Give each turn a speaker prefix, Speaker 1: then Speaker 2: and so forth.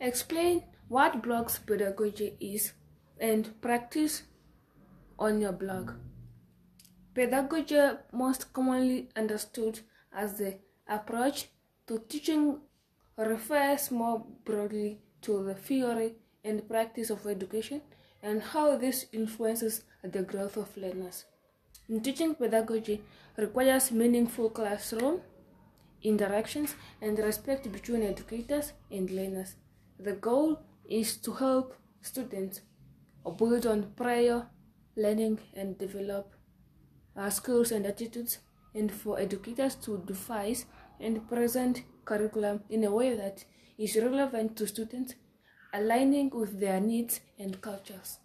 Speaker 1: Explain what blog's pedagogy is and practice on your blog. Pedagogy, most commonly understood as the approach to teaching, refers more broadly to the theory and practice of education and how this influences the growth of learners. In teaching pedagogy requires meaningful classroom interactions and respect between educators and learners. The goal is to help students build on prior learning and develop uh, skills and attitudes, and for educators to devise and present curriculum in a way that is relevant to students, aligning with their needs and cultures.